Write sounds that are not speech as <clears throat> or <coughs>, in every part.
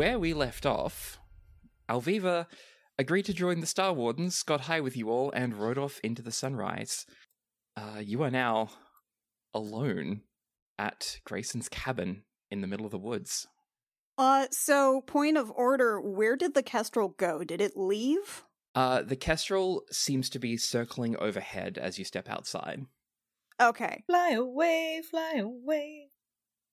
where we left off, Alviva agreed to join the Star Wardens, got high with you all, and rode off into the sunrise. Uh, you are now alone at Grayson's cabin in the middle of the woods. Uh, so point of order, where did the Kestrel go? Did it leave? Uh, the Kestrel seems to be circling overhead as you step outside. Okay. Fly away, fly away.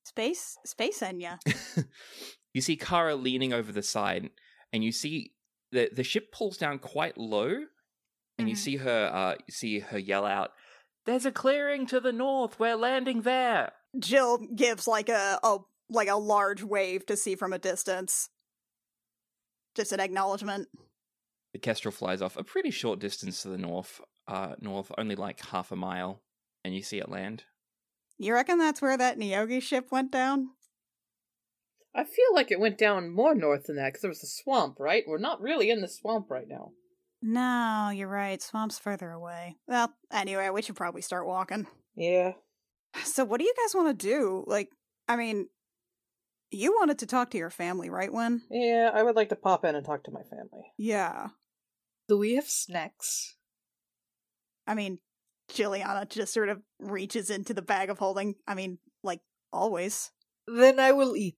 Space space Enya. <laughs> you see Kara leaning over the side, and you see the the ship pulls down quite low, and you Mhm. see her uh, you see her yell out, "There's a clearing to the north. We're landing there." Jill gives like a, a like a large wave to see from a distance. Just an acknowledgement. The Kestrel flies off a pretty short distance to the north, uh, north only like half a mile, and you see it land. You reckon that's where that Nyogi ship went down? I feel like it went down more north than that because there was a swamp, right? We're not really in the swamp right now. No, you're right. Swamp's further away. Well, anyway, we should probably start walking. Yeah. <sighs> So, what do you guys want to do? Like, I mean, you wanted to talk to your family, right, Win? Yeah, I would like to pop in and talk to my family. Yeah. Do we have snacks? I mean, Jylliana just sort of reaches into the bag of holding. I mean, like always. Then I will eat.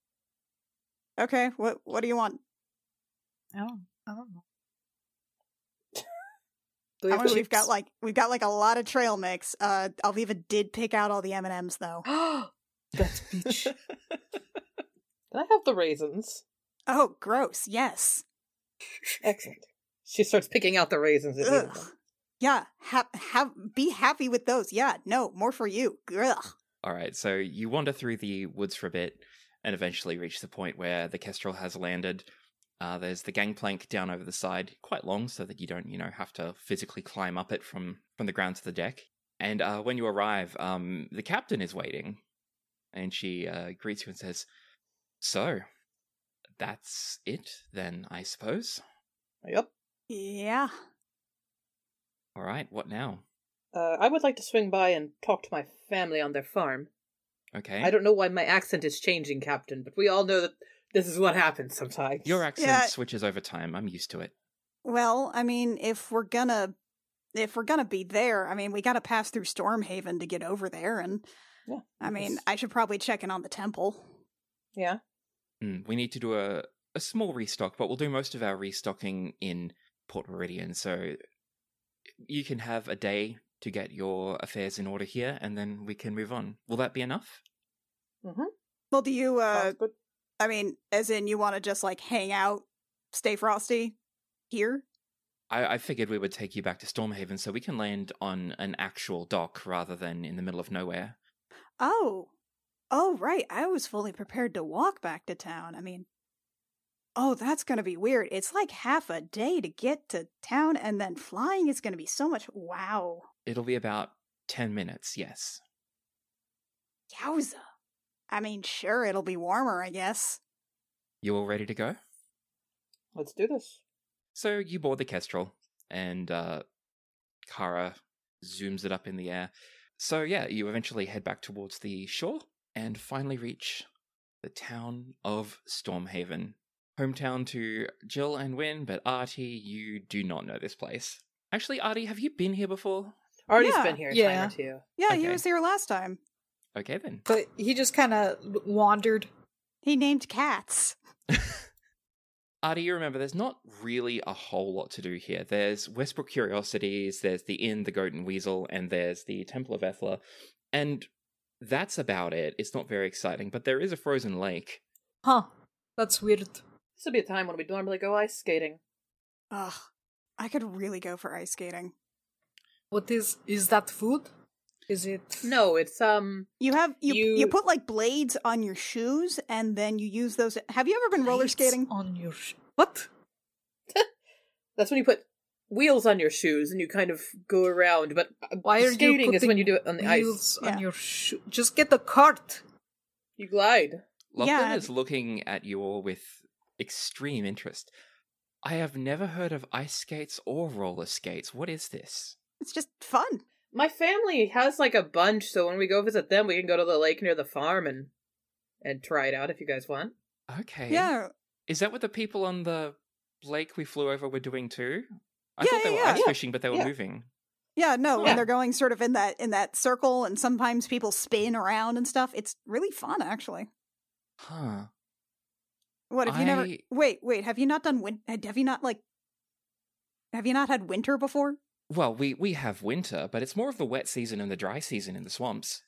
Okay, what what do you want? <laughs> I don't, I don't know. Do we I have we've got like we've got like a lot of trail mix. Uh, Alviva did pick out all the M and M's though. <gasps> That's peach. <laughs> Can I have the raisins? Oh, gross! Yes. Excellent. She starts picking out the raisins. and Ugh. them. Yeah. Have have be happy with those. Yeah. No more for you. Ugh. All right, so you wander through the woods for a bit and eventually reach the point where the Kestrel has landed. Uh, there's the gangplank down over the side, quite long, so that you don't, you know, have to physically climb up it from from the ground to the deck. And uh, when you arrive, um, the captain is waiting, and she uh, greets you and says, "So, that's it, then, I suppose. Yep. Yeah. All right, what now? Uh, I would like to swing by and talk to my family on their farm. Okay, I don't know why my accent is changing, Captain, but we all know that this is what happens sometimes. Your accent Yeah. switches over time. I'm used to it. Well, I mean, if we're gonna if we're gonna be there, I mean, we got to pass through Stormhaven to get over there, and Yeah, I mean, yes. I should probably check in on the temple. Yeah. Mm, we need to do a, a small restock, but we'll do most of our restocking in Port Meridian. So you can have a day to get your affairs in order here, and then we can move on. Will that be enough? Mm-hmm. Well, do you? uh I mean, as in, you want to just like hang out, stay frosty here? I, I figured we would take you back to Stormhaven so we can land on an actual dock rather than in the middle of nowhere. Oh, oh, right. I was fully prepared to walk back to town. I mean, oh, that's gonna be weird. It's like half a day to get to town, and then flying is gonna be so much. Wow, It'll be about 10 minutes, yes. yowza. I mean, sure, it'll be warmer, I guess. You all ready to go? Let's do this. So you board the Kestrel, and uh, Kara zooms it up in the air. So yeah, you eventually head back towards the shore and finally reach the town of Stormhaven, hometown to Jill and Win. But Artie, you do not know this place. Actually, Artie, have you been here before? Artie's Yeah. been here a Yeah. time or two. Yeah, he was here last time. Okay then. But he just kind of wandered. He named cats. <laughs> Artie, you remember there's not really a whole lot to do here. There's Westbrook Curiosities, there's the Inn, the Goat and Weasel, and there's the Temple of Ethla. And that's about it. It's not very exciting, but there is a frozen lake. Huh. That's weird. This would be a time when we'd normally go ice skating. Ugh, I could really go for ice skating. What is is that food? Is it No, it's um. You have you you, You- put like blades on your shoes, and then you use those. Have you ever been roller skating? on your sh- what? <laughs> That's when you put wheels on your shoes and you kind of go around. But uh, Why are skating you is when you do it on the ice. wheels Yeah. on your shoe? Just get the cart. You glide. Lachlan Yeah. is looking at you all with extreme interest. I have never heard of ice skates or roller skates. What is this? It's just fun. My family has like a bunch, so when we go visit them, we can go to the lake near the farm and and try it out if you guys want. Okay. Yeah. Is that what the people on the lake we flew over were doing too? I Yeah, thought they yeah, were yeah. ice fishing, but they were Yeah. moving. Yeah, no, Yeah. when they're going sort of in that in that circle, and sometimes people spin around and stuff. It's really fun, actually. Huh. What have you never? Wait, wait. Have you not done win? Have you not like? Have you not had winter before? Well, we we have winter, but it's more of the wet season and the dry season in the swamps.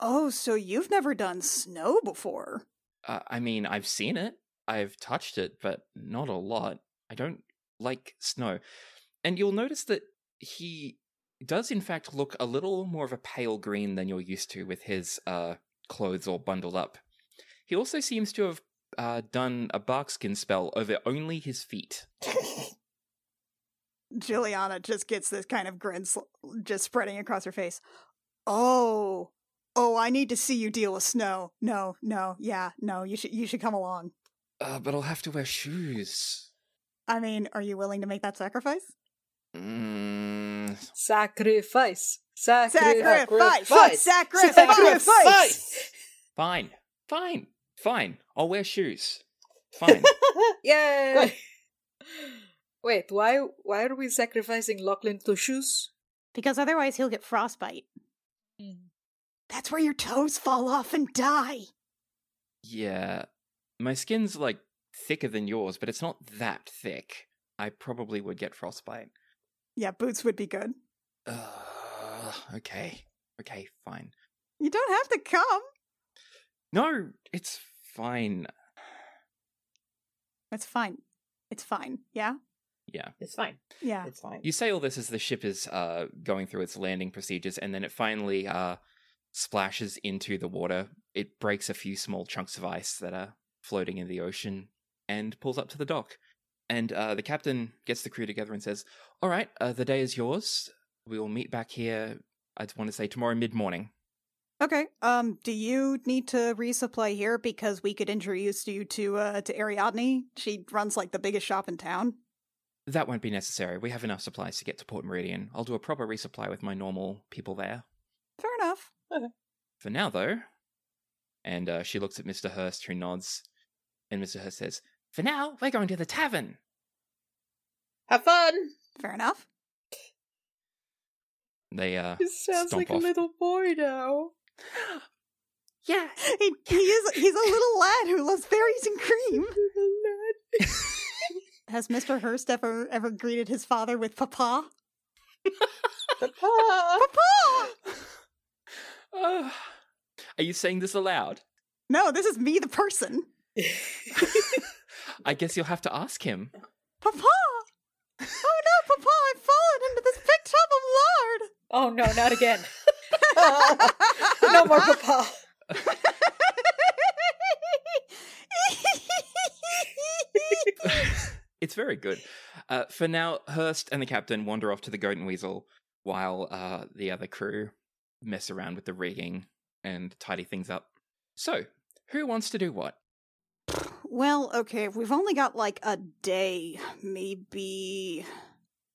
Oh, so you've never done snow before? Uh, I mean, I've seen it, I've touched it, but not a lot. I don't like snow. And you'll notice that he does, in fact, look a little more of a pale green than you're used to with his uh, clothes all bundled up. He also seems to have uh, done a barkskin spell over only his feet. <laughs> Jylliana just gets this kind of grin sl- just spreading across her face. Oh, oh, I need to see you deal with snow. No, no, yeah, no, you should you should come along. Uh, but I'll have to wear shoes. I mean, are you willing to make that sacrifice? Mm, Sacrifice. Sacrifice. Sacrifice! Sacrifice! Sacrifice! fine, fine, fine. I'll wear shoes. Fine. <laughs> Yay! Wait, why why are we sacrificing Lachlan to shoes? Because otherwise he'll get frostbite. That's where your toes fall off and die. Yeah. My skin's like thicker than yours, but it's not that thick. I probably would get frostbite. Yeah, boots would be good. Uh, okay. Okay, fine. You don't have to come. No, it's fine. It's fine. It's fine. Yeah? Yeah. It's fine. Yeah. It's fine. You say all this as the ship is uh, going through its landing procedures, and then it finally uh, splashes into the water. It breaks a few small chunks of ice that are floating in the ocean and pulls up to the dock. And uh, the captain gets the crew together and says, All right, uh, the day is yours. We will meet back here, I just want to say tomorrow mid morning. Okay. Um, do you need to resupply here because we could introduce you to uh to Ariadne? She runs like the biggest shop in town. That won't be necessary. We have enough supplies to get to Port Meridian. I'll do a proper resupply with my normal people there. Fair enough. <laughs> For now, though, and uh, she looks at Mr. Hurst, who nods, and Mr. Hurst says, For now, we're going to the tavern. Have fun. Fair enough. They, uh, It sounds like off. a little boy now. <gasps> Yeah. He, he is he's a little lad who loves berries and cream. <laughs> <laughs> Has Mr. Hurst ever ever greeted his father with papa? Papa. Papa! Uh, are you saying this aloud? No, this is me the person. <laughs> I guess you'll have to ask him. Papa! Oh no, Papa, I've fallen into this big tub of lard! Oh no, not again. <laughs> no more papa. <laughs> it's very good. Uh, for now, Hurst and the captain wander off to the Goat and Weasel while uh, the other crew mess around with the rigging and tidy things up. So, who wants to do what? well, okay, if we've only got like a day, maybe.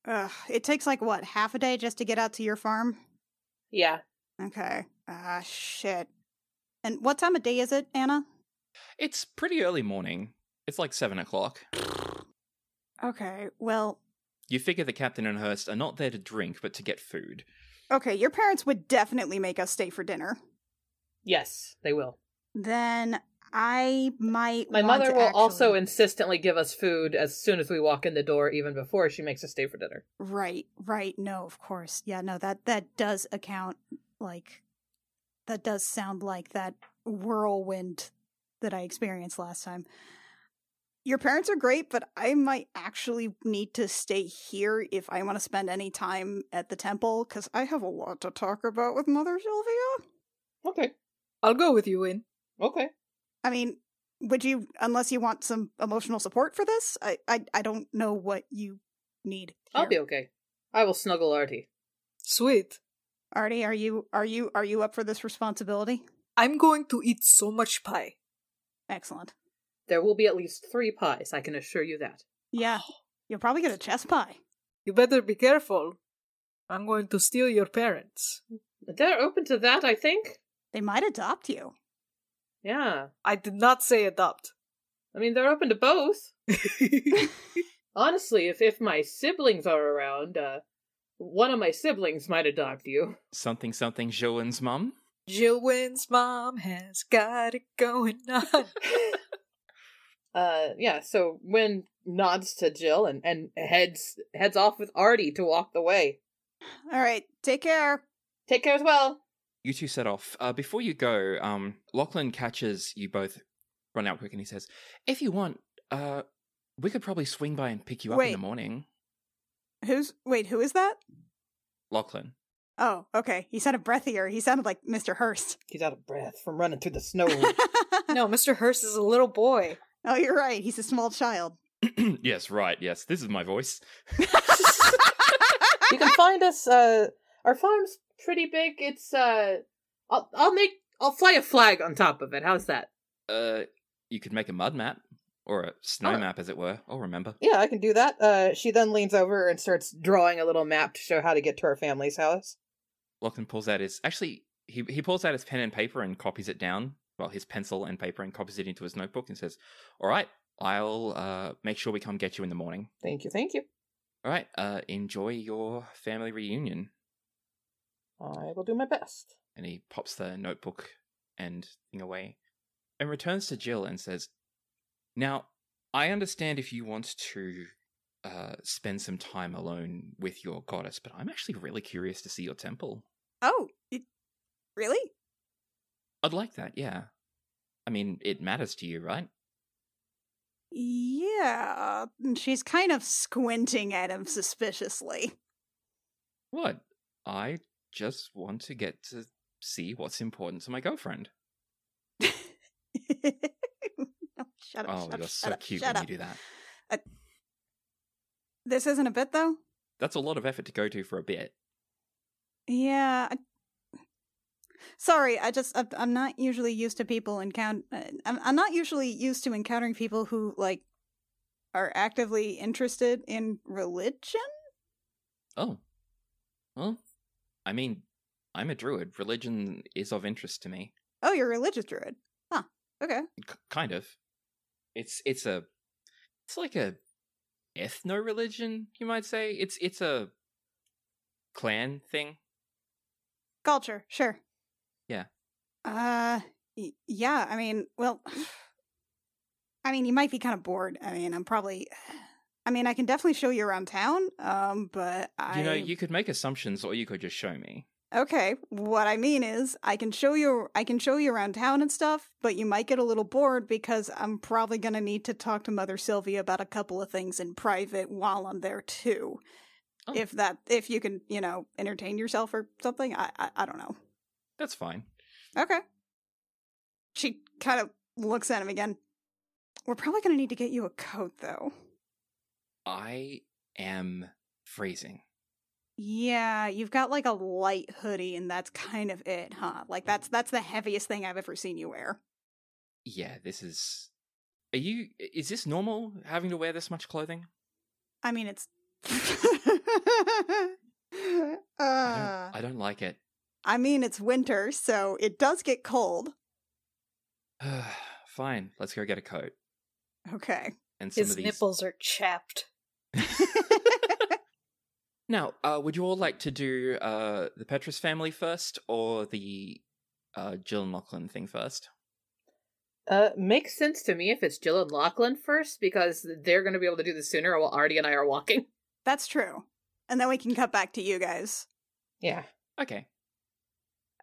Ugh, it takes like what, half a day just to get out to your farm? yeah. Okay. Ah, shit. And what time of day is it, Anna? It's pretty early morning. It's like seven o'clock. Okay, well, You figure the captain and Hurst are not there to drink, but to get food. okay, your parents would definitely make us stay for dinner. Yes, they will. Then I might. My want mother to will also insistently give us food as soon as we walk in the door, even before she makes us stay for dinner. Right, right. No, of course. Yeah, no, that that does account like that does sound like that whirlwind that I experienced last time. Your parents are great, but I might actually need to stay here if I want to spend any time at the temple cuz I have a lot to talk about with Mother Sylvia. Okay. I'll go with you in. Okay. I mean, would you unless you want some emotional support for this? I I, I don't know what you need. I'll be okay. I will snuggle Artie. Sweet. Artie, are you are you are you up for this responsibility? I'm going to eat so much pie. Excellent. There will be at least three pies, I can assure you that. Yeah. You'll probably get a chest pie. You better be careful. I'm going to steal your parents. They're open to that, I think. They might adopt you. Yeah. I did not say adopt. I mean, they're open to both. <laughs> Honestly, if if my siblings are around, uh, one of my siblings might adopt you. Something something Joan's mom? Jillwyn's mom has got it going on. <laughs> Uh, yeah. So Win nods to Jill and and heads heads off with Artie to walk the way. All right, take care. Take care as well. You two set off. Uh, before you go, um, Lachlan catches you both run out quick and he says, If you want, uh, we could probably swing by and pick you up in the morning. Who's wait? Who is that? Lachlan. Oh, okay. He sounded breathier. He sounded like Mr. Hurst. He's out of breath from running through the snow. <laughs> no, Mr. Hurst is a little boy. Oh, you're right. He's a small child. <clears throat> yes, right, yes. This is my voice. you can find <laughs> us. Uh, our farm's pretty big. It's uh, I'll I'll make I'll fly a flag on top of it. How's that? Uh, you could make a mud map, or a snow Oh. map, as it were. I'll remember. Yeah, I can do that. Uh, she then leans over and starts drawing a little map to show how to get to our family's house. Lachlan pulls out his. Actually, he, he pulls out his pen and paper and copies it down. Well, his pencil and paper and copies it into his notebook and says, All right, I'll uh, make sure we come get you in the morning. Thank you, thank you. All right, uh, enjoy your family reunion. I will do my best. And he pops the notebook and thing away and returns to Jill and says, Now, I understand if you want to uh, spend some time alone with your goddess, but I'm actually really curious to see your temple. Oh, it, really? I'd like that, yeah. I mean, it matters to you, right? Yeah. And She's kind of squinting at him suspiciously. What? I just want to get to see what's important to my girlfriend. <laughs> no, shut up. Oh, shut you're shut so up, cute when up. you do that. Uh, this isn't a bit, though? That's a lot of effort to go to for a bit. Yeah. I... Sorry, I just I'm, not usually used to people encounter. Uh, I'm I'm not usually used to encountering people who like are actively interested in religion. Oh. Well, I mean, I'm a druid. Religion is of interest to me. Oh, you're a religious druid. Huh. Okay. K- kind of. It's it's a it's like a ethno religion, you might say. It's it's a clan thing. Culture, sure. Yeah. Uh, y- yeah. I mean, well, <sighs> I mean, you might be kind of bored. I mean, I'm probably. <sighs> I mean, I can definitely show you around town. Um, but I. You know, you could make assumptions or you could just show me. Okay, what I mean is I can show you I can show you around town and stuff, but you might get a little bored because I'm probably going to need to talk to Mother Sylvia about a couple of things in private while I'm there too. Oh. If that if you can, you know, entertain yourself or something, I I, I don't know. That's fine. Okay. She kind of looks at him again. We're probably going to need to get you a coat though. I am freezing. Yeah, you've got like a light hoodie and that's kind of it, huh? Like that's that's the heaviest thing I've ever seen you wear. Yeah, this is. Are you? Is this normal having to wear this much clothing? I mean, it's. I <laughs> uh, don't. I don't like it. I mean, it's winter, so it does get cold. <sighs> Fine, let's go get a coat Okay. and some His of these. nipples are chapped. <laughs> Now, uh, would you all like to do uh, the Petrus family first, or the uh, Jill and Lachlan thing first? Uh, makes sense to me if it's Jill and Lachlan first because they're going to be able to do this sooner while Artie and I are walking. That's true. And then we can cut back to you guys. Yeah. Okay.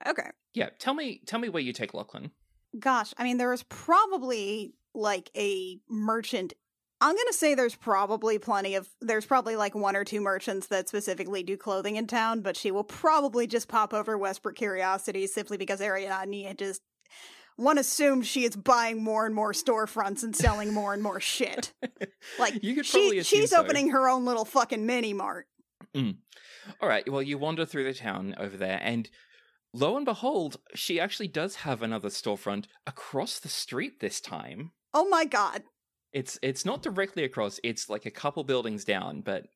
Okay. Yeah. Tell me. Tell me where you take Lachlan. Gosh, I mean, there was probably like a merchant. I'm going to say there's probably plenty of. There's probably like one or two merchants that specifically do clothing in town, but she will probably just pop over Westbrook Curiosities simply because Ariadne just. One assumes she is buying more and more storefronts and selling more and more shit. <laughs> Like you could probably she, she's so. opening her own little fucking mini mart. Mm. All right. Well, you wander through the town over there, and lo and behold, she actually does have another storefront across the street this time. Oh my god. It's it's not directly across. It's like a couple buildings down, but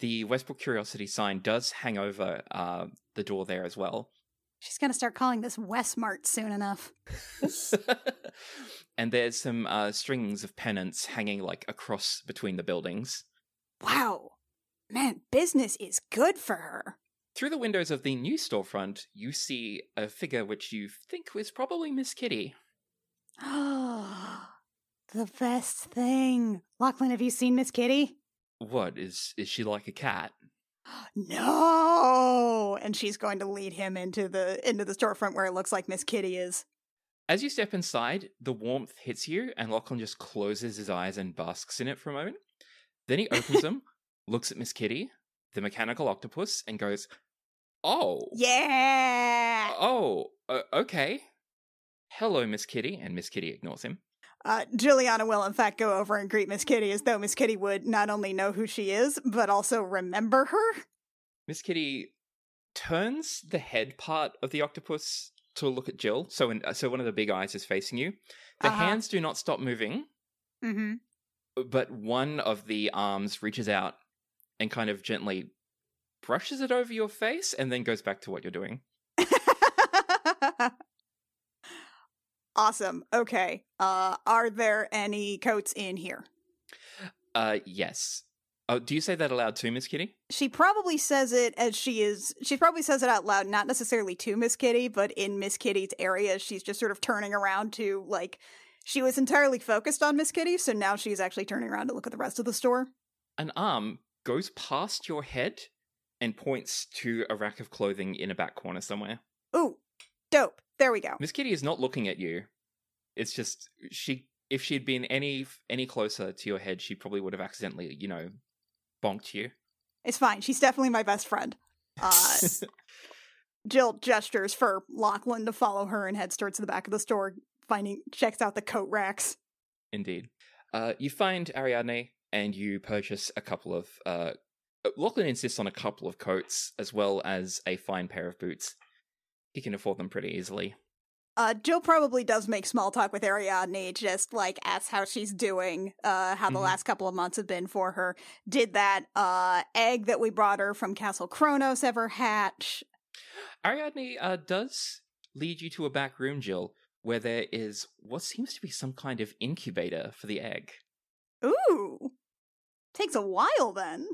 the Westbrook Curiosity sign does hang over uh, the door there as well. She's gonna start calling this Westmart soon enough. <laughs> <laughs> and there's some uh, strings of pennants hanging like across between the buildings. Wow. Man, business is good for her. Through the windows of the new storefront, you see a figure which you think was probably Miss Kitty. Oh, <gasps> the best thing. Lachlan, have you seen Miss Kitty? What is is she like a cat? <gasps> No. And she's going to lead him into the into the storefront where it looks like Miss Kitty is. As you step inside, the warmth hits you, and Lachlan just closes his eyes and basks in it for a moment. Then he opens <laughs> them, looks at Miss Kitty, the mechanical octopus, and goes, "Oh, Yeah. oh, uh, okay. Hello, Miss Kitty." And Miss Kitty ignores him. Uh, Jylliana will, in fact, go over and greet Miss Kitty as though Miss Kitty would not only know who she is, but also remember her. Miss Kitty turns the head part of the octopus to look at Jill. So, in, so one of the big eyes is facing you. The Uh-huh. hands do not stop moving, Mm-hmm. but one of the arms reaches out and kind of gently brushes it over your face, and then goes back to what you're doing. <laughs> awesome. Okay. Uh, are there any coats in here? Uh, yes. Oh, do you say that aloud too, Miss Kitty? She probably says it as she is. She probably says it out loud, not necessarily to Miss Kitty, but in Miss Kitty's area, she's just sort of turning around to like. She was entirely focused on Miss Kitty, so now she's actually turning around to look at the rest of the store. An arm goes past your head and points to a rack of clothing in a back corner somewhere. Ooh, dope. There we go. Miss Kitty is not looking at you. It's just she. If she'd been any any closer to your head, she probably would have accidentally, you know, bonked you. It's fine. She's definitely my best friend. Uh, <laughs> Jill gestures for Lachlan to follow her and heads towards the back of the store, finding checks out the coat racks. Indeed. Uh, you find Ariadne and you purchase a couple of. Uh, Lachlan insists on a couple of coats as well as a fine pair of boots. He can afford them pretty easily. Uh, Jill probably does make small talk with Ariadne, just like asks how she's doing, uh, how the Mhm. last couple of months have been for her. Did that uh egg that we brought her from Castle Kronos ever hatch? Ariadne uh, does lead you to a back room, Jill, where there is what seems to be some kind of incubator for the egg. Ooh, takes a while then.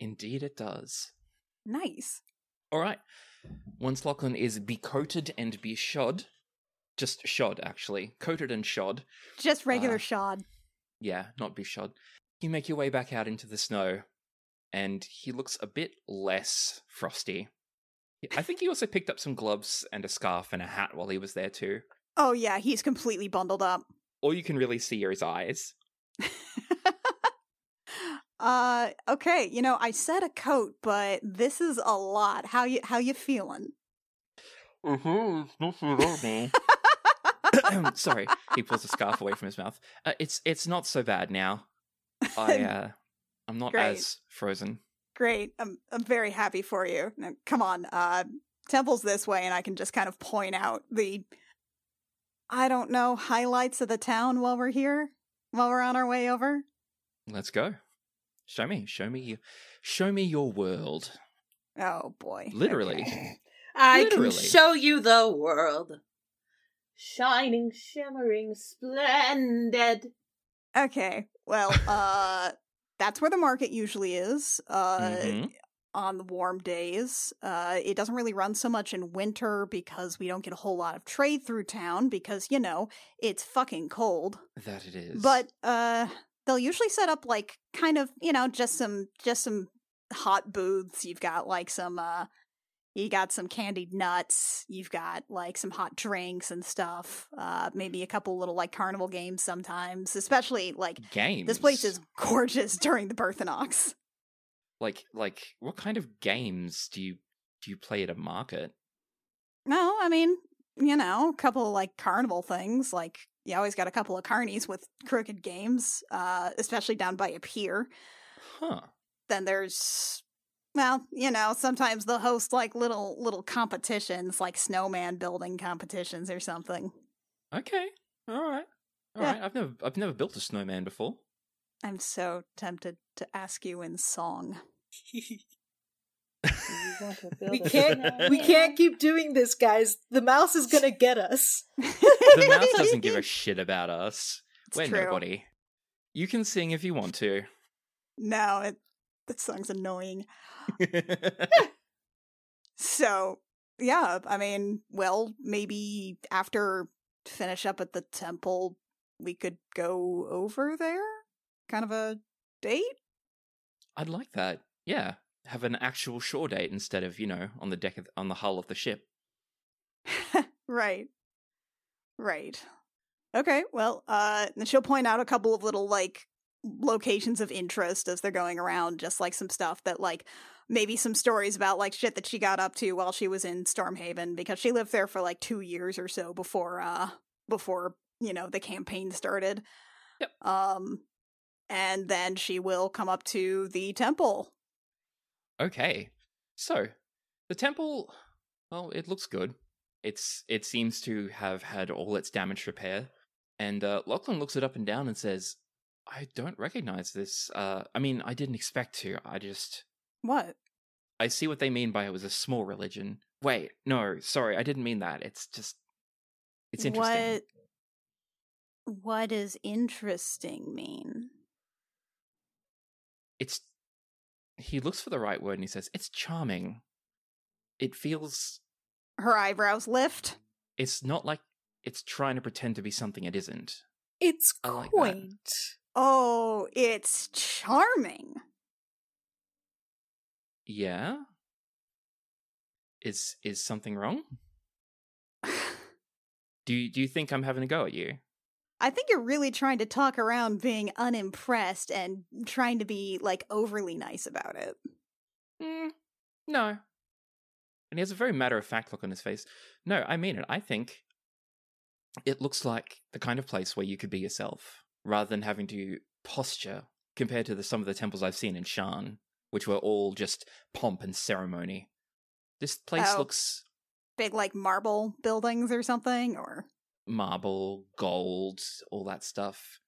Indeed, it does. Nice. All right. Once Lachlan is becoated and beshod, just shod actually, coated and shod. Just regular Ah. shod. Yeah, not beshod. You make your way back out into the snow, and he looks a bit less frosty. I think he also picked up some gloves and a scarf and a hat while he was there too. Oh yeah, he's completely bundled up. All you can really see are his eyes. <laughs> uh okay, you know, I said a coat, but this is a lot. How you how you feeling? <laughs> <coughs> Sorry, he pulls the scarf away from his mouth. Uh, it's it's not so bad now. I <laughs> uh, I'm not Great. as frozen. Great. I'm I'm very happy for you. Now, come on, uh temple's this way and I can just kind of point out the I don't know, highlights of the town while we're here, while we're on our way over. Let's go. Show me, show me, show me your world. Oh boy. Literally. Okay. <laughs> I Literally. can show you the world. Shining, shimmering, splendid. Okay. Well, uh that's where the market usually is. Uh Mhm. on the warm days. Uh it doesn't really run so much in winter because we don't get a whole lot of trade through town because, you know, it's fucking cold. That it is. But uh they'll usually set up like kind of, you know, just some just some hot booths. You've got like some uh you got some candied nuts, you've got like some hot drinks and stuff. Uh maybe a couple little like carnival games sometimes, especially like games. this place is gorgeous <laughs> during the Birthinox. like like what kind of games do you do you play at a market? No, I mean, you know, a couple of like carnival things. Like you always got a couple of carnies with crooked games, uh, especially down by a pier. Huh. Then there's well, you know, sometimes they'll host like little little competitions, like snowman building competitions or something. Okay. All right. All Yeah. right. I've never I've never built a snowman before. I'm so tempted to ask you in song. <laughs> You want to build We can't we can't keep doing this, guys. The mouse is gonna get us. <laughs> the mouse doesn't give a <laughs> shit about us. It's We're true. nobody. You can sing if you want to. No, it that song's annoying. <laughs> So, yeah, I mean, well, maybe after finish up at the temple, we could go over there? Kind of a date? I'd like that. Yeah, have an actual shore date instead of you know on the deck of, on the hull of the ship. <laughs> right. Right. Okay, well, uh she'll point out a couple of little like locations of interest as they're going around, just like some stuff that like maybe some stories about like shit that she got up to while she was in Stormhaven because she lived there for like 2 years or so before uh before, you know, the campaign started. Yep. Um and then she will come up to the temple. Okay, so the temple, well, it looks good. It's it seems to have had all its damage repair, and uh, Lachlan looks it up and down and says, "I don't recognize this. Uh, I mean, I didn't expect to. I just What? I see what they mean by it was a small religion. Wait, no, sorry, I didn't mean that. It's just it's interesting. What what does interesting mean? It's he looks for the right word and he says, "It's charming." It feels Her eyebrows lift. it's not like it's trying to pretend to be something it isn't. It's I like that. quaint. Oh, it's charming. Yeah. Is is something wrong? <laughs> Do you, do you think I'm having a go at you? I think you're really trying to talk around being unimpressed and trying to be like overly nice about it. Mm, no. And he has a very matter of fact look on his face. No, I mean it. I think it looks like the kind of place where you could be yourself rather than having to posture compared to the, some of the temples I've seen in Shan, which were all just pomp and ceremony. This place Oh. looks Big like marble buildings or something or marble, gold, all that stuff.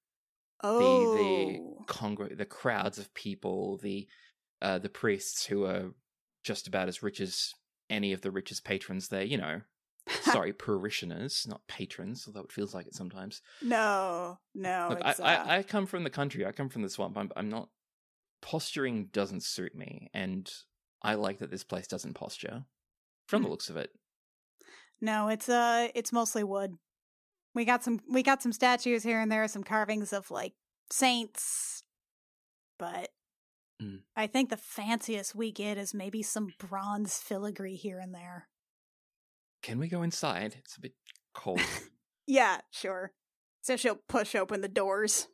Oh. the the congr- the crowds of people, the uh, the priests who are just about as rich as any of the richest patrons there. You know, <laughs> sorry, parishioners, not patrons, although it feels like it sometimes. no, no. Look, I, uh, I I come from the country. I come from the swamp. I'm I'm not posturing doesn't suit me, and I like that this place doesn't posture. From the Hmm. looks of it, No, it's uh it's mostly wood. We got some we got some statues here and there, some carvings of like saints. But Mm. I think the fanciest we get is maybe some bronze filigree here and there. can we go inside? It's a bit cold. <laughs> Yeah, sure. So she'll push open the doors.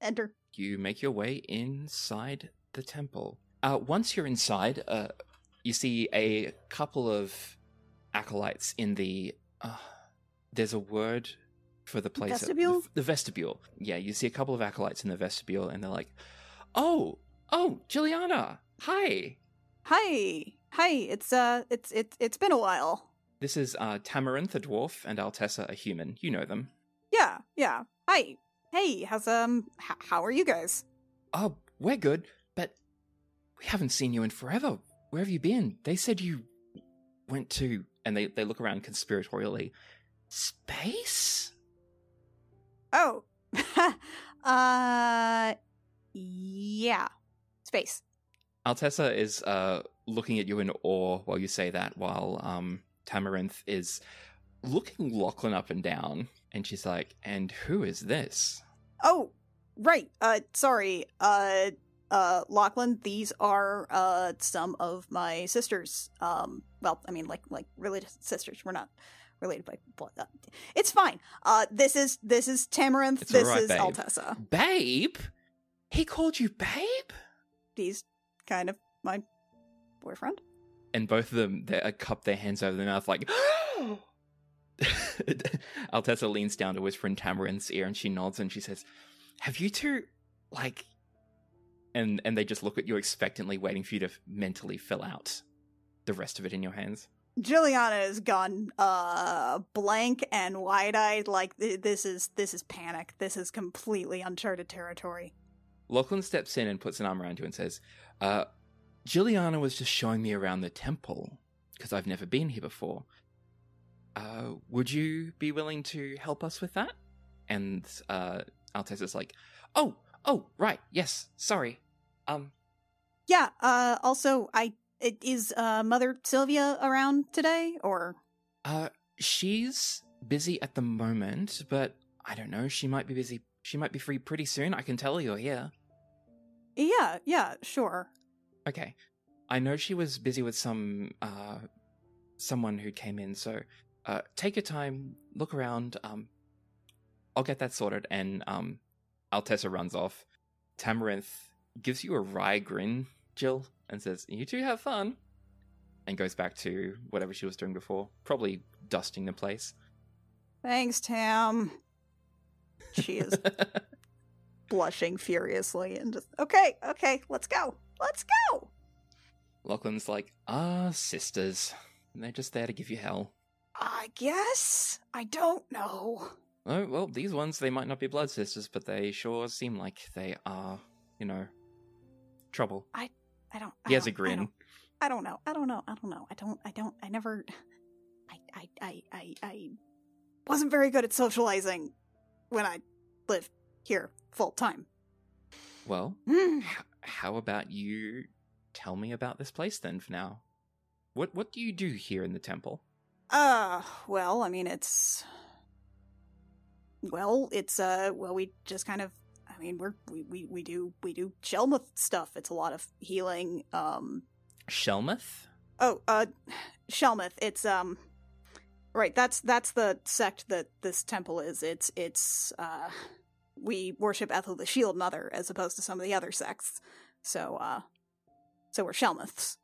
Enter. you make your way inside the temple. Uh, once you're inside, uh, you see a couple of acolytes in the. Uh, there's a word for the place. Vestibule? The, the vestibule. Yeah, you see a couple of acolytes in the vestibule, and they're like, "Oh, oh, Jylliana, hi. Hi. Hi. It's uh it's it's it's been a while. This is uh, Tamarinth, a dwarf, and Altessa, a human. You know them. Yeah, yeah. Hi. Hey, how's um h- how are you guys? Oh, we're good, but we haven't seen you in forever. Where have you been? They said you went to, and they, they look around conspiratorially. Space? Oh. <laughs> uh yeah. Space. Altessa is uh, looking at you in awe while you say that, while um, Tamarinth is looking Lachlan up and down, and she's like, And who is this? Oh, right. Uh sorry. Uh uh Lachlan, these are uh some of my sisters. Um well, I mean like like related sisters. We're not related by blood. Uh, It's fine. Uh this is this is Tamarinth. It's this alright, is babe. Altessa. Babe? He called you babe? He's kind of my boyfriend. and both of them they uh, cup their hands over their mouth like <gasps> Altessa leans down to whisper in Tamarinth's ear and she nods and she says, Have you two like and and they just look at you expectantly waiting for you to mentally fill out the rest of it in your hands. Jylliana is gone uh blank and wide-eyed like th- this is this is panic. This is completely uncharted territory. Lachlan steps in and puts an arm around you and says, uh, Juliana was just showing me around the temple because I've never been here before. Uh, would you be willing to help us with that? And uh, Altes is like, oh, oh, right, yes, sorry. Um, Yeah, uh also I is uh Mother Sylvia around today or uh, she's busy at the moment, but I don't know. She might be busy. She might be free pretty soon. I can tell you're here. Yeah, yeah, sure. Okay. I know she was busy with some uh someone who came in, so uh take your time, look around, um I'll get that sorted and um Altessa runs off. Tamarinth gives you a wry grin, Jill, and says, You two have fun and goes back to whatever she was doing before, probably dusting the place. Thanks, Tam. She is <laughs> blushing furiously and just okay, okay, let's go. Let's go. Lachlan's like, ah, sisters. They're just there to give you hell. I guess I don't know. Oh, well, these ones, they might not be blood sisters, but they sure seem like they are, you know, trouble. I don't. I He has a don't- grin. don't- I don't know. I don't know. I don't know. I don't. I don't. I never. I. I. I. I. I wasn't very good at socializing when I lived here full time. Well, h- how about you tell me about this place then for now? What what do you do here in the temple? Uh, well, I mean, it's. Well, it's, uh, well, we just kind of. I mean, we're, we, we, we do, we do Shelmuth stuff. It's a lot of healing. Um, Shelmuth? oh, uh, Shelmuth. It's, um, right. That's, that's the sect that this temple is. It's, it's, uh, we worship Ethla the Shield Mother as opposed to some of the other sects. So, uh, so we're Shelmuths.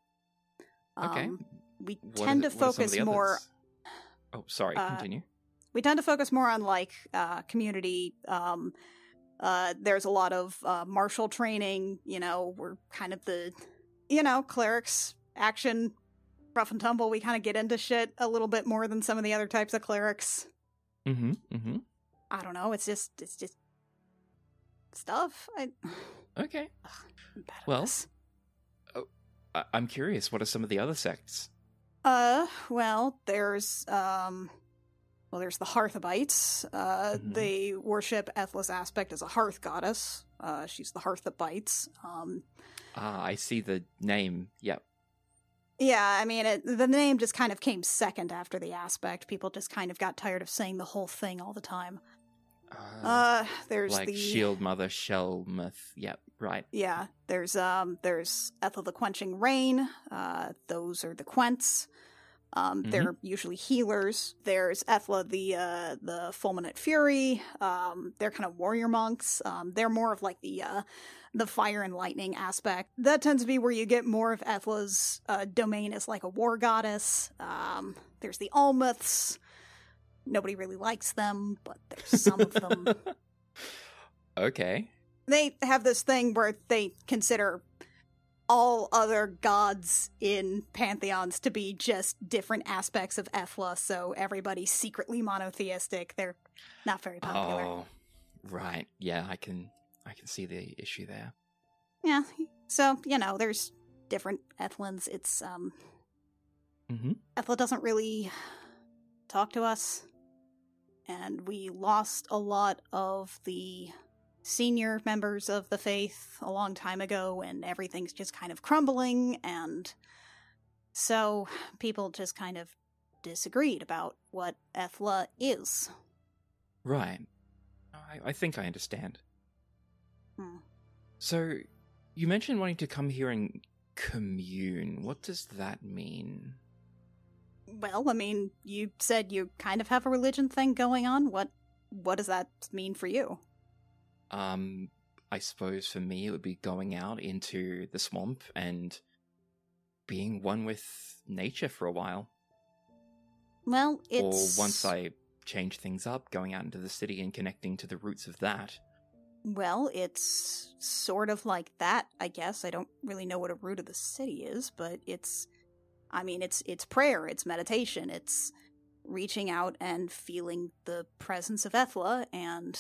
Okay. Um, we What tend are to the- what are some of focus more others? Oh, sorry, uh, continue. we tend to focus more on like uh, community um uh there's a lot of uh martial training you know we're kind of the you know clerics action rough and tumble we kind of get into shit a little bit more than some of the other types of clerics Mm-hmm, mm-hmm. i don't know it's just it's just stuff i <sighs> Okay. At Well, this. I- I'm curious, what are some of the other sects? Uh, well, there's um, well, there's the Hearthabites. Uh, Mhm. they worship Ethla's Aspect as a hearth goddess. Uh, she's the hearth that bites. Um, Ah, I see the name. Yep. yeah, I mean, it, the name just kind of came second after the aspect. People just kind of got tired of saying the whole thing all the time. Uh, Uh, there's like the Shield Mother Shelmuth. Yep, right. Yeah, there's um there's Ethla the Quenching Rain. Uh those are the Quents. Um Mhm. they're usually healers. There's Ethla the uh the Fulminate Fury. Um they're kind of warrior monks. Um they're more of like the uh the fire and lightning aspect. That tends to be where you get more of Ethla's uh domain as like a war goddess. Um there's the Almuths. Nobody really likes them, but there's some of them <laughs> okay. they have this thing where they consider all other gods in pantheons to be just different aspects of Ethla, so everybody's secretly monotheistic. They're not very popular. Oh, right. Yeah, I can. I can see the issue there. Yeah, so you know, there's different Ethlins. It's um, Mm-hmm. Ethla doesn't really talk to us, and we lost a lot of the senior members of the faith a long time ago, and everything's just kind of crumbling, and so people just kind of disagreed about what Ethla is. Right. I, I think I understand. Hmm. So, you mentioned wanting to come here and commune. What does that mean? Well, I mean, you said you kind of have a religion thing going on. What what does that mean for you? Um, I suppose for me it would be going out into the swamp and being one with nature for a while. Well, it's Or once I change things up, going out into the city and connecting to the roots of that. Well, it's sort of like that, I guess. I don't really know what a root of the city is, but it's I mean, it's it's prayer, it's meditation, it's reaching out and feeling the presence of Ethla and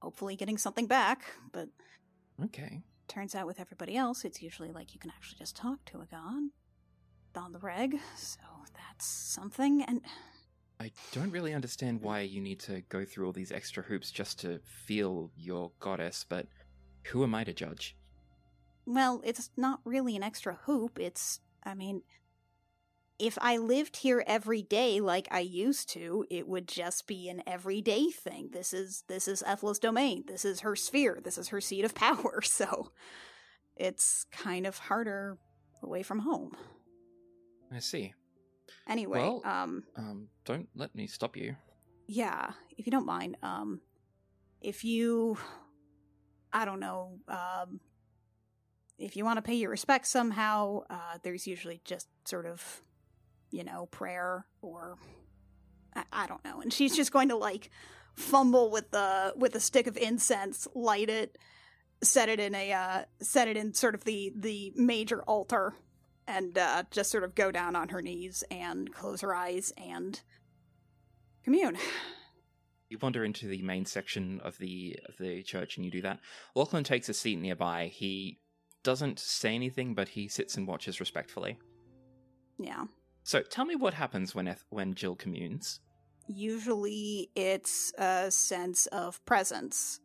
hopefully getting something back, but Okay. turns out with everybody else, it's usually like you can actually just talk to a god on the reg, so that's something. And I don't really understand why you need to go through all these extra hoops just to feel your goddess, but who am I to judge? Well, it's not really an extra hoop. It's, I mean, if I lived here every day like I used to, it would just be an everyday thing. This is this is Ethla's domain. This is her sphere. This is her seat of <laughs> power. So it's kind of harder away from home. I see. Anyway, Well- um Um, don't let me stop you. yeah, if you don't mind, um if you I don't know, um if you want to pay your respects somehow, uh there's usually just sort of you know, prayer or I, I don't know. And she's just going to like fumble with the with a stick of incense, light it, set it in a uh set it in sort of the the major altar and uh just sort of go down on her knees and close her eyes and commune. You wander into the main section of the of the church and you do that. Lachlan takes a seat nearby. He doesn't say anything, but he sits and watches respectfully. Yeah. So tell me what happens when Eth- when Jill communes. Usually it's a sense of presence.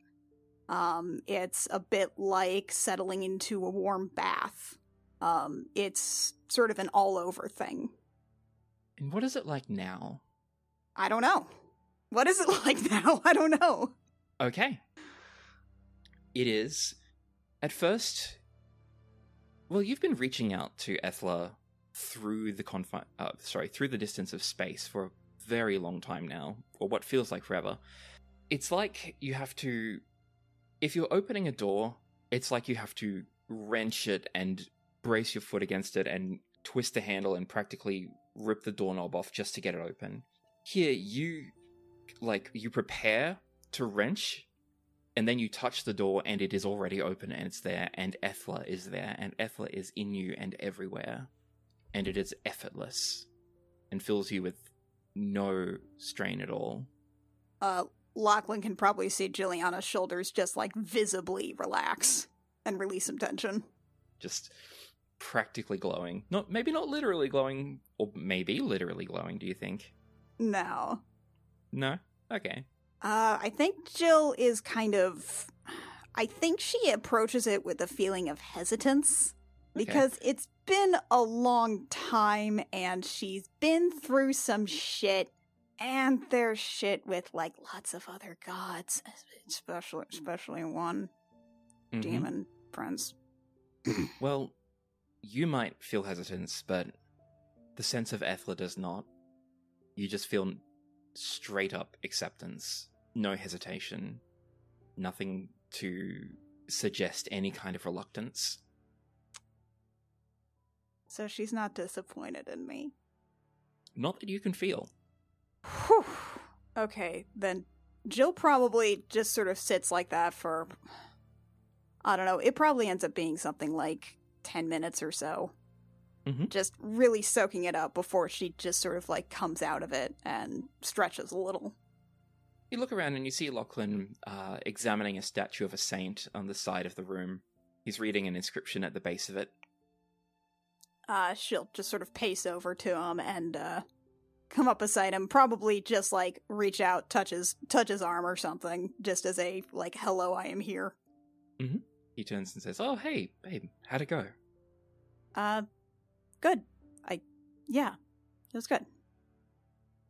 Um, it's a bit like settling into a warm bath. Um, it's sort of an all over thing. And what is it like now? I don't know. What is it <laughs> like now? I don't know. Okay. It is. At first, well, you've been reaching out to Ethla through the confine, uh, sorry, through the distance of space for a very long time now, or what feels like forever. It's like you have to, if you're opening a door, it's like you have to wrench it and brace your foot against it and twist the handle and practically rip the doorknob off just to get it open. Here, you like you prepare to wrench and then you touch the door and it is already open and it's there and Ethla is there and Ethla is in you and everywhere and it is effortless and fills you with no strain at all. Uh, Lachlan can probably see Jylliana's shoulders just like visibly relax and release some tension. Just practically glowing. Not maybe not literally glowing or maybe literally glowing, do you think? No. No? Okay. Uh, I think Jill is kind of. I think she approaches it with a feeling of hesitance Okay. because it's been a long time and she's been through some shit. And there's shit with like lots of other gods, especially especially one Mhm. demon prince. Well, you might feel hesitance, but the sense of Ethla does not. You just feel straight up acceptance, no hesitation, nothing to suggest any kind of reluctance. So she's not disappointed in me. Not that you can feel. Whew. Okay, then Jill probably just sort of sits like that for. I don't know. It probably ends up being something like 10 minutes or so. Mhm. Just really soaking it up before she just sort of like comes out of it and stretches a little. You look around and you see Lachlan uh, examining a statue of a saint on the side of the room. He's reading an inscription at the base of it. Uh, she'll just sort of pace over to him and uh, come up beside him. Probably just like reach out, touch his touch his arm or something, just as a like, "Hello, I am here." He turns and says, Oh, hey, babe, how'd it go? Uh, good. I, yeah, it was good.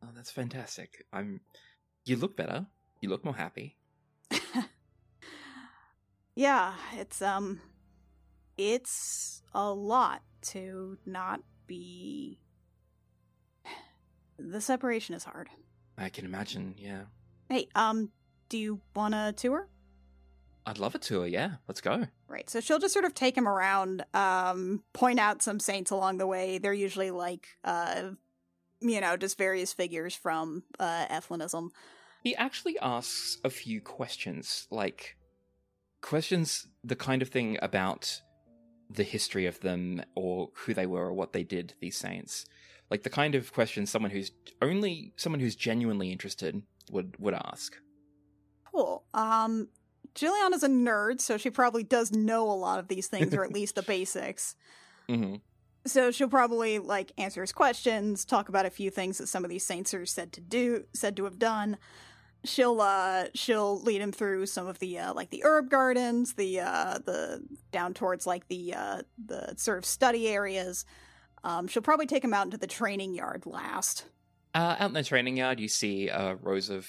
Oh, that's fantastic. I'm. You look better. You look more happy. <laughs> yeah, it's um it's a lot to not be the separation is hard. I can imagine, yeah. Hey, um do you want a tour? I'd love a tour, yeah. Let's go. Right. So she'll just sort of take him around, um point out some saints along the way. They're usually like uh you know, just various figures from uh Ethlinism. He actually asks a few questions, like questions the kind of thing about the history of them or who they were or what they did, these saints. Like the kind of questions someone who's only someone who's genuinely interested would would ask. Cool. Um Jylliana's a nerd, so she probably does know a lot of these things, or at <laughs> least the basics. hmm So she'll probably like answer his questions, talk about a few things that some of these saints are said to do, said to have done. She'll uh she'll lead him through some of the uh like the herb gardens, the uh the down towards like the uh the sort of study areas. Um she'll probably take him out into the training yard last. Uh, out in the training yard, you see uh, rows of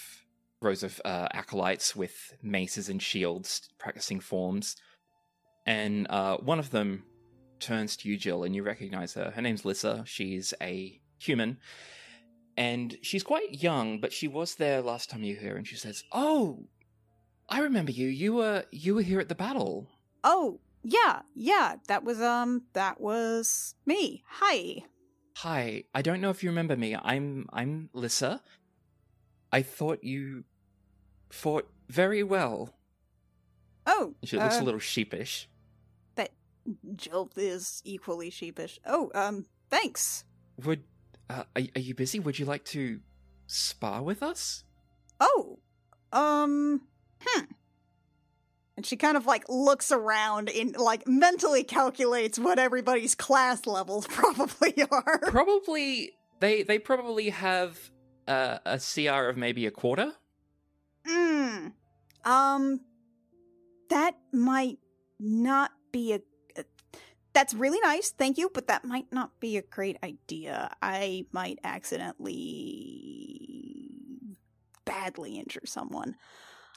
rows of uh, acolytes with maces and shields practicing forms, and uh, one of them turns to you, Jill, and you recognize her. Her name's Lissa. She's a human, and she's quite young, but she was there last time you were here. And she says, "Oh, I remember you. You were you were here at the battle." Oh, yeah, yeah, that was um that was me. Hi. Hi, I don't know if you remember me. I'm I'm Lissa. I thought you fought very well. Oh, She looks uh, a little sheepish. But Jill is equally sheepish. Oh, um, thanks. Would uh, are, are you busy? Would you like to spar with us? Oh, um, hmm. And she kind of like looks around and like mentally calculates what everybody's class levels <laughs> probably are. Probably they they probably have uh, a CR of maybe a quarter. Hmm. Um, that might not be a. uh, That's really nice, thank you, but that might not be a great idea. I might accidentally badly injure someone.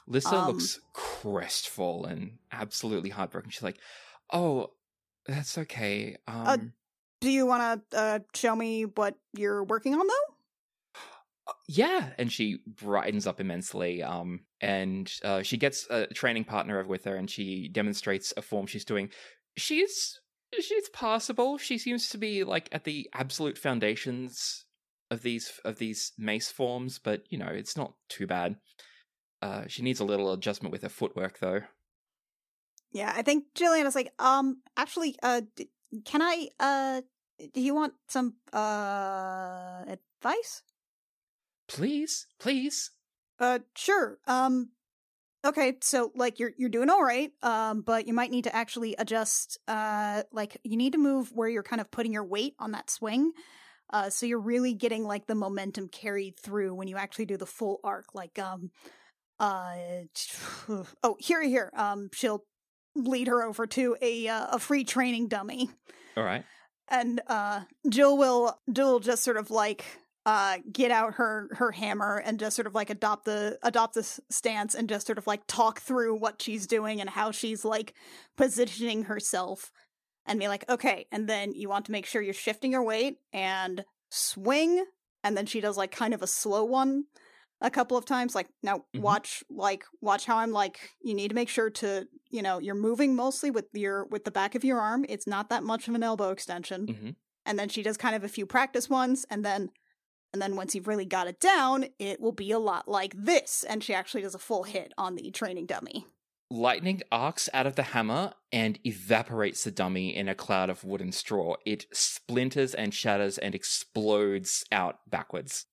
Lissa Um, looks crestfallen, absolutely heartbroken. She's like, "Oh, that's okay. Um, Do you want to uh, show me what you're working on, though? Uh, yeah and she brightens up immensely um and uh, she gets a training partner over with her and she demonstrates a form she's doing she's she's possible. she seems to be like at the absolute foundations of these of these mace forms but you know it's not too bad uh she needs a little adjustment with her footwork though Yeah, I think Jillian is like, um, actually, uh, d- can I, uh, do you want some, uh, advice? please please Uh, sure. Um, okay, so like you're you're doing all right. Um, but you might need to actually adjust. Uh, like you need to move where you're kind of putting your weight on that swing. Uh, so you're really getting like the momentum carried through when you actually do the full arc. Like, um, uh, <sighs> oh, here, here. Um, she'll lead her over to a uh, a free training dummy all right and uh Jill will Jill will just sort of like uh get out her her hammer and just sort of like adopt the adopt this stance and just sort of like talk through what she's doing and how she's like positioning herself and be like okay and then you want to make sure you're shifting your weight and swing and then she does like kind of a slow one a couple of times like now Mhm. watch like watch how i'm like you need to make sure to you know you're moving mostly with your with the back of your arm. It's not that much of an elbow extension. Hmm and then she does kind of a few practice ones and then and then once you've really got it down it will be a lot like this and she actually does a full hit on the training dummy Lightning arcs out of the hammer and evaporates the dummy in a cloud of wood and straw. It splinters and shatters and explodes out backwards.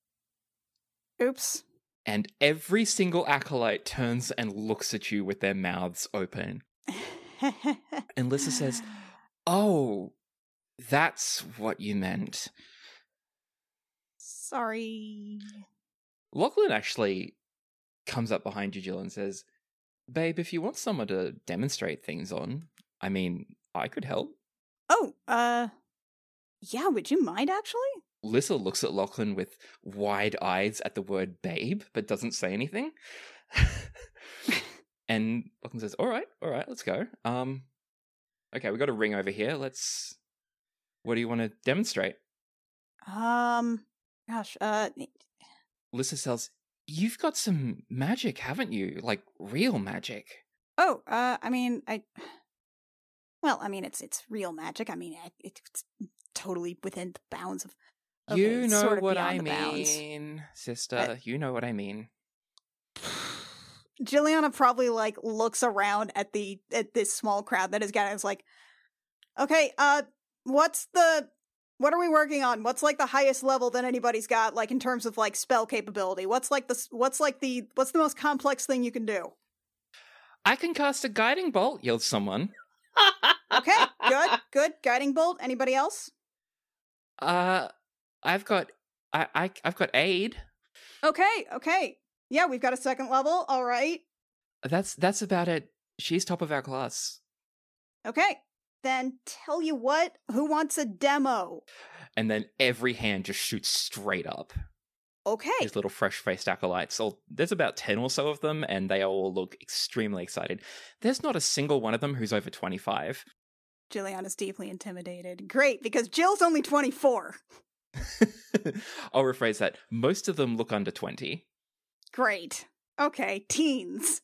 oops And every single acolyte turns and looks at you with their mouths open. <laughs> And Lissa says, Oh, that's what you meant. Sorry Lachlan actually comes up behind you, Jill, and says, Babe, if you want someone to demonstrate things on, I mean, I could help. oh uh yeah would you mind actually Lissa looks at Lachlan with wide eyes at the word babe, but doesn't say anything. <laughs> and Lachlan says, All right, all right, let's go. Um okay, we got a ring over here. Let's what do you want to demonstrate? um gosh uh Lissa says, You've got some magic, haven't you? Like real magic. oh uh i mean i well i mean it's it's real magic i mean it, it's totally within the bounds of you know sort of what I the bounds. mean, sister. you know what I mean. <sighs> Jylliana probably like looks around at the at this small crowd that is gathered. is like, okay, uh, what's the what are we working on? What's like the highest level that anybody's got, like in terms of like spell capability? What's like the what's like the what's the most complex thing you can do? I can cast a guiding bolt, yelled someone. Okay, <laughs> good, good. Guiding bolt. Anybody else? Uh, I've got, I, I, I've got aid. Okay, okay. Yeah, we've got a second level. All right. That's that's about it. She's top of our class. Okay. Then tell you what, who wants a demo? And then every hand just shoots straight up. Okay. These little fresh-faced acolytes. All, there's about ten or so of them, and they all look extremely excited. There's not a single one of them who's over twenty-five. Jylliana's deeply intimidated. Great, because Jill's only 24. <laughs> I'll rephrase that. Most of them look under twenty. Great. Okay, teens.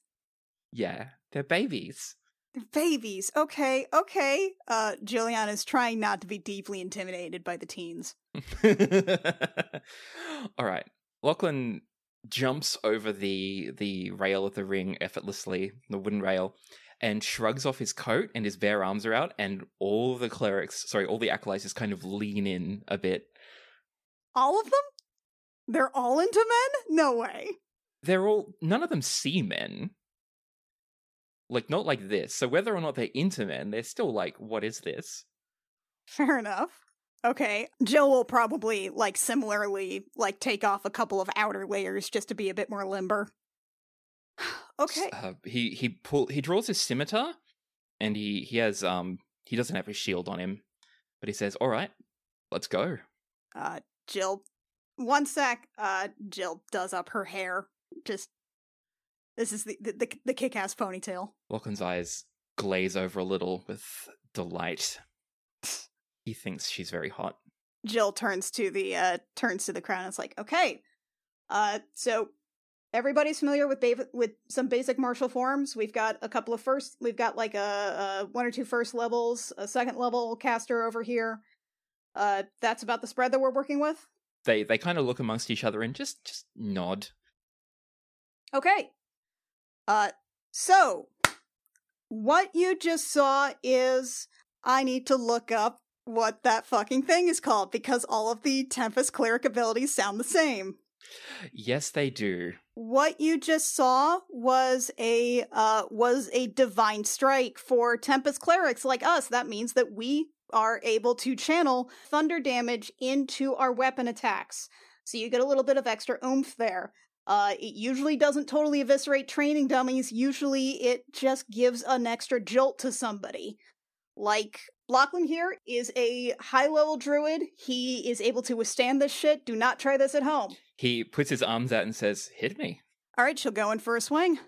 Yeah, they're babies. They're babies. Okay, okay. Uh, Jylliana's trying not to be deeply intimidated by the teens. <laughs> All right. Lachlan jumps over the the rail of the ring effortlessly, the wooden rail, and shrugs off his coat and his bare arms are out, and all the clerics, sorry, all the acolytes just kind of lean in a bit. All of them? They're all into men? No way. They're all none of them see men. Like not like this. So whether or not they're into men, they're still like, what is this? Fair enough. Okay, Jill will probably, like, similarly, like, take off a couple of outer layers just to be a bit more limber. <sighs> okay. Uh, he he pull he draws his scimitar, and he he has um he doesn't have his shield on him, but he says, "All right, let's go." Uh, Jill, one sec. Uh, Jill does up her hair. Just, this is the the, the, the kick ass ponytail. Lachlan's eyes glaze over a little with delight. He thinks she's very hot. Jill turns to the uh turns to the crowd and it's like, okay, uh, so everybody's familiar with ba- with some basic martial forms. We've got a couple of first, we've got like a, a one or two first levels, a second level caster over here. Uh, that's about the spread that we're working with. They they kind of look amongst each other and just just nod. Okay. Uh, so what you just saw is I need to look up what that fucking thing is called because all of the Tempest cleric abilities sound the same. Yes, they do. What you just saw was a uh was a divine strike for Tempest clerics like us. That means that we are able to channel thunder damage into our weapon attacks. So you get a little bit of extra oomph there. Uh, it usually doesn't totally eviscerate training dummies. Usually it just gives an extra jolt to somebody. Like, Lachlan here is a high level druid. He is able to withstand this shit. Do not try this at home. He puts his arms out and says, "Hit me." Alright, she'll go in for a swing.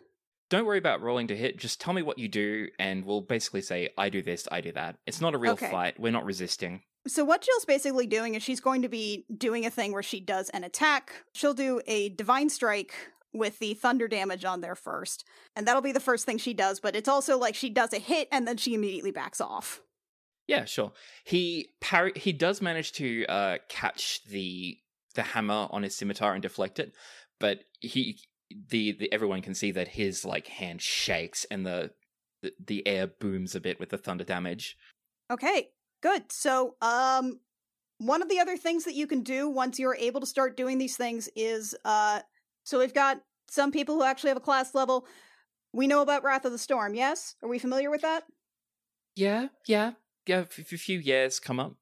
Don't worry about rolling to hit. Just tell me what you do, and we'll basically say, "I do this, I do that." It's not a real Okay. fight. We're not resisting. So what Jill's basically doing is she's going to be doing a thing where she does an attack. She'll do a divine strike with the thunder damage on there first. And that'll be the first thing she does, but it's also like she does a hit and then she immediately backs off. Yeah, sure. He parry. He does manage to uh, catch the the hammer on his scimitar and deflect it, but he the, the everyone can see that his like hand shakes and the, the the air booms a bit with the thunder damage. Okay, good. So, um one of the other things that you can do once you're able to start doing these things is uh so we've got some people who actually have a class level. We know about Wrath of the Storm, yes? Are we familiar with that? Yeah, yeah, yeah. A few years come up.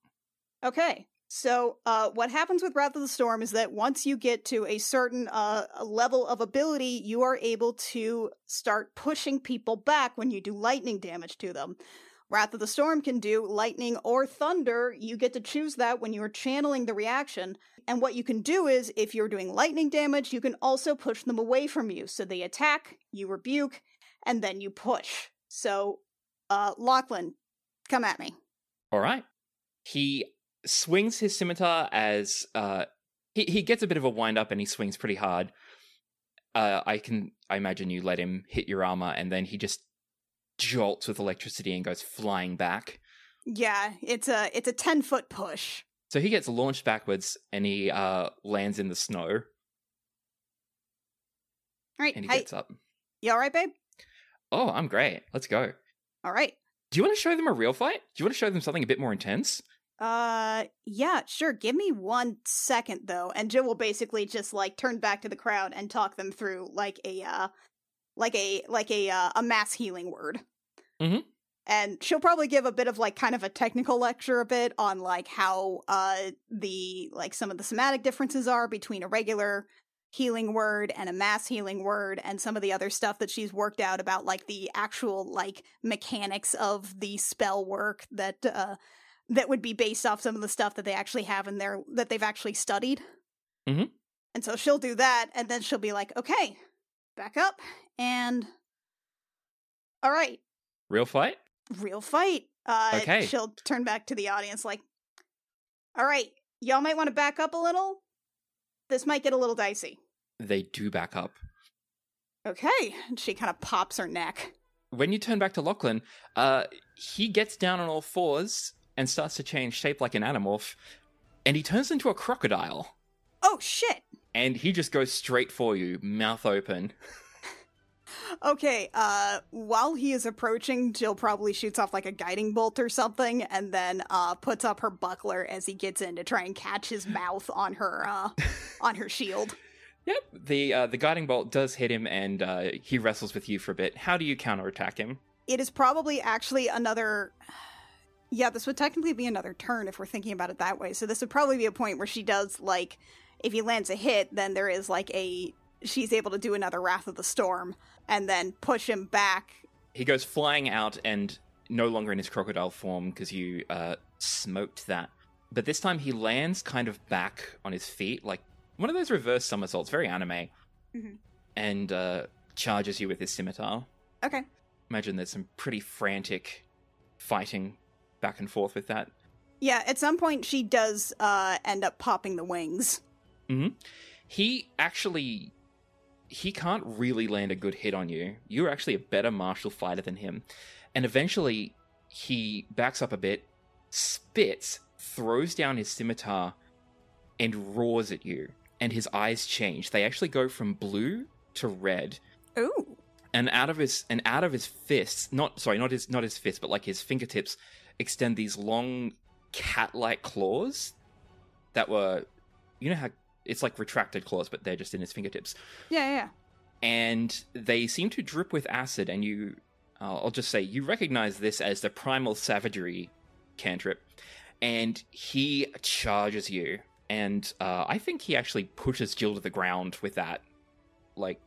Okay. So, uh, what happens with Wrath of the Storm is that once you get to a certain uh, level of ability, you are able to start pushing people back when you do lightning damage to them. Wrath of the Storm can do lightning or thunder. You get to choose that when you're channeling the reaction. And what you can do is, if you're doing lightning damage, you can also push them away from you. So they attack, you rebuke, and then you push. So, uh, Lachlan, come at me. All right. He swings his scimitar as uh he he gets a bit of a wind up and he swings pretty hard. Uh I can I imagine you let him hit your armor and then he just jolts with electricity and goes flying back. Yeah, it's a it's a ten foot push. So he gets launched backwards and he uh lands in the snow All right, and he hey, gets up. you all right, babe? Oh, I'm great. Let's go. All right. Do you want to show them a real fight? Do you want to show them something a bit more intense? Uh, yeah, sure. Give me one second though, and Jill will basically just like turn back to the crowd and talk them through like a uh, like a like a uh, a mass healing word. Mhm. And she'll probably give a bit of like kind of a technical lecture a bit on like how uh the like some of the somatic differences are between a regular healing word and a mass healing word and some of the other stuff that she's worked out about like the actual like mechanics of the spell work that uh that would be based off some of the stuff that they actually have in there that they've actually studied. Mhm. And so she'll do that and then she'll be like, "Okay, back up and all right, Real fight? real fight." Uh Okay. she'll turn back to the audience like, "All right, y'all might want to back up a little. This might get a little dicey." They do back up. Okay. And she kind of pops her neck. When you turn back to Lachlan, uh, he gets down on all fours and starts to change shape like an animorph, and he turns into a crocodile. Oh shit. And he just goes straight for you, mouth open. <laughs> Okay, uh while he is approaching, Jill probably shoots off like a guiding bolt or something and then uh puts up her buckler as he gets in to try and catch his mouth on her uh on her shield. <laughs> Yep. The uh, the guiding bolt does hit him, and uh, he wrestles with you for a bit. How do you counterattack him? It is probably actually another <sighs> Yeah, this would technically be another turn if we're thinking about it that way. So this would probably be a point where she does like if he lands a hit, then there is like a she's able to do another Wrath of the Storm and then push him back He goes flying out and no longer in his crocodile form because you uh, smoked that. But this time he lands kind of back on his feet, like one of those reverse somersaults, very anime, Mhm. and uh, charges you with his scimitar. Okay. Imagine there's some pretty frantic fighting back and forth with that. Yeah, at some point she does uh end up popping the wings. He actually he can't really land a good hit on you. You're actually a better martial fighter than him. And eventually he backs up a bit, spits, throws down his scimitar, and roars at you. And his eyes change. They actually go from blue to red. Ooh. And out of his and out of his fists, not sorry, not his not his fists, but like his fingertips, extend these long cat-like claws that were you know how it's like retracted claws, but they're just in his fingertips. Yeah, yeah. And they seem to drip with acid, and you uh, I'll just say you recognize this as the primal savagery cantrip. And he charges you. And uh, I think he actually pushes Jill to the ground with that. Like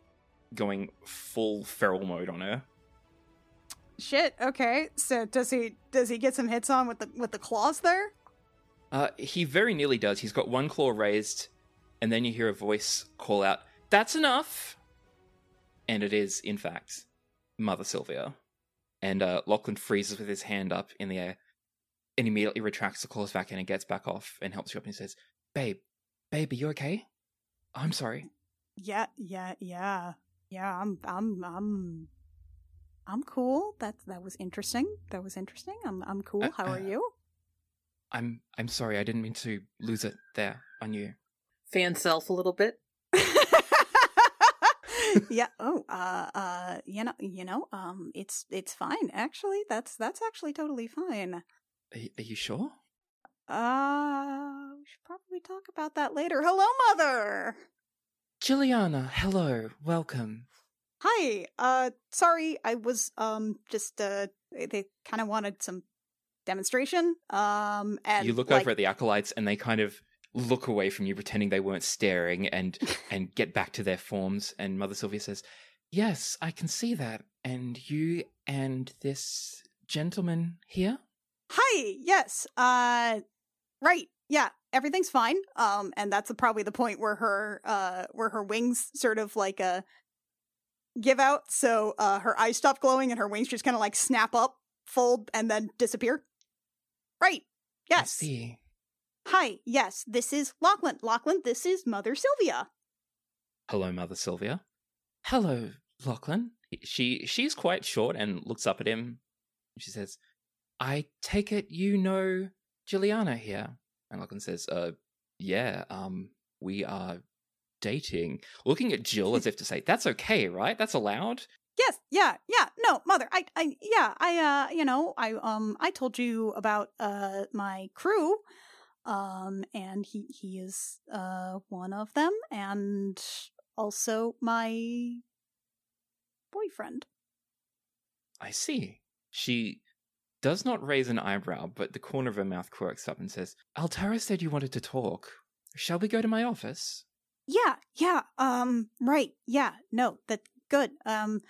going full feral mode on her. Shit. Okay. So does he does he get some hits on with the with the claws there? Uh, he very nearly does. He's got one claw raised, and then you hear a voice call out, That's enough! And it is, in fact, Mother Sylvia. And uh, Lachlan freezes with his hand up in the air and immediately retracts the claws back in and gets back off and helps you up and says, Babe, babe, are you okay? I'm sorry. Yeah, yeah, yeah, yeah. I'm I'm I'm I'm cool. That that was interesting. That was interesting. I'm I'm cool. Uh, How are uh, you? I'm I'm sorry. I didn't mean to lose it there on you. Fan self a little bit. <laughs> yeah. <laughs> Oh, uh, uh, you know, you know, um, it's it's fine. Actually, that's that's actually totally fine. Are, are you sure? Uh, we should probably talk about that later. Hello, mother. Jylliana, hello, welcome. Hi. Uh, sorry, I was um just uh they, kind of wanted some demonstration. Um, and you look like, over at the acolytes and they kind of look away from you pretending they weren't staring and <laughs> and get back to their forms and mother sylvia says yes i can see that and you and this gentleman here Hi. Yes. Uh, right. Yeah. Everything's fine. Um, and that's probably the point where her uh where her wings sort of like uh give out. So uh her eyes stop glowing and her wings just kind of like snap up, fold, and then disappear. Right. I Yes. see Hi. Yes. This is Lachlan. Lachlan. This is Mother Sylvia. hello mother sylvia hello lachlan she she's quite short and looks up at him she says i take it you know jylliana here and lachlan says uh yeah um we are dating looking at jill as if to say that's okay right that's allowed Yes, yeah, yeah. No, mother, I I yeah, I uh you know, I um I told you about uh my crew. Um and he he is uh one of them and also my boyfriend. I see. She does not raise an eyebrow, but the corner of her mouth quirks up and says, Altara said you wanted to talk. Shall we go to my office? Yeah, yeah, um, right, yeah, no, that's good. Um,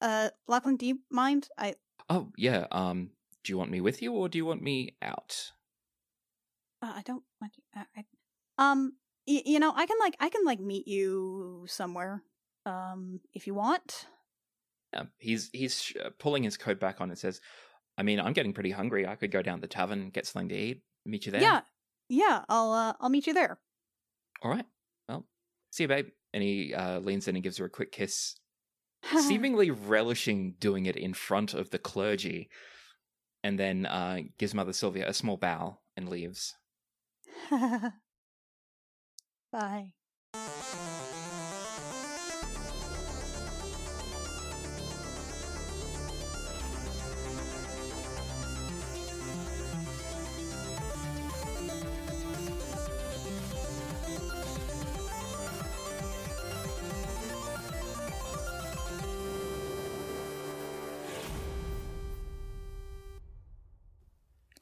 uh, Lachlan, do you mind? I, Oh, yeah, um, do you want me with you or do you want me out? Uh, I don't you, uh, I, um, y- you know, I can like, I can like meet you somewhere, um, if you want. Yeah, he's he's sh- uh, pulling his coat back on and says, I mean, I'm getting pretty hungry. I could go down to the tavern, get something to eat, meet you there. Yeah, yeah, I'll, uh, I'll meet you there. All right. Well, see you, babe. And he uh, leans in and gives her a quick kiss, <laughs> seemingly relishing doing it in front of the clergy, and then uh, gives Mother Sylvia a small bow and leaves. <laughs> Bye.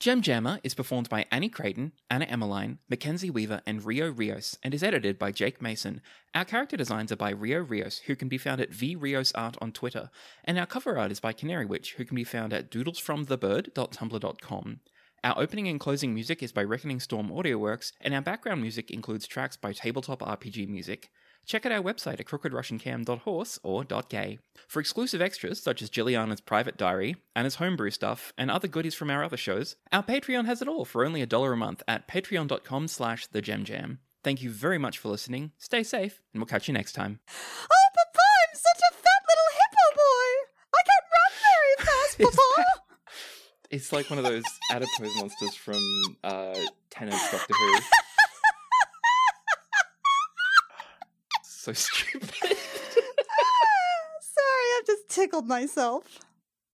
Gem Jammer is performed by Annie Creighton, Anna Emmeline, Mackenzie Weaver, and Rio Rios, and is edited by Jake Mason. Our character designs are by Rio Rios, who can be found at vriosart on Twitter, and our cover art is by Canary Witch, who can be found at doodlesfromthebird.tumblr.com. Our opening and closing music is by Reckoning Storm Audio Works, and our background music includes tracks by Tabletop RPG Music. Check out our website at crookedrussiancam.horse or .gay for exclusive extras such as Jylliana's private diary, Anna's homebrew stuff, and other goodies from our other shows. Our Patreon has it all for only a dollar a month at patreon.com slash thegemjam. Thank you very much for listening, stay safe, and we'll catch you next time. Oh, Papa, I'm such a fat little hippo boy! I can't run very fast, <laughs> It's Papa! It's like one of those <laughs> adipose monsters from uh, Tennant's Doctor Who. <laughs> so <laughs> stupid. <laughs> Ah, sorry, I've just tickled myself.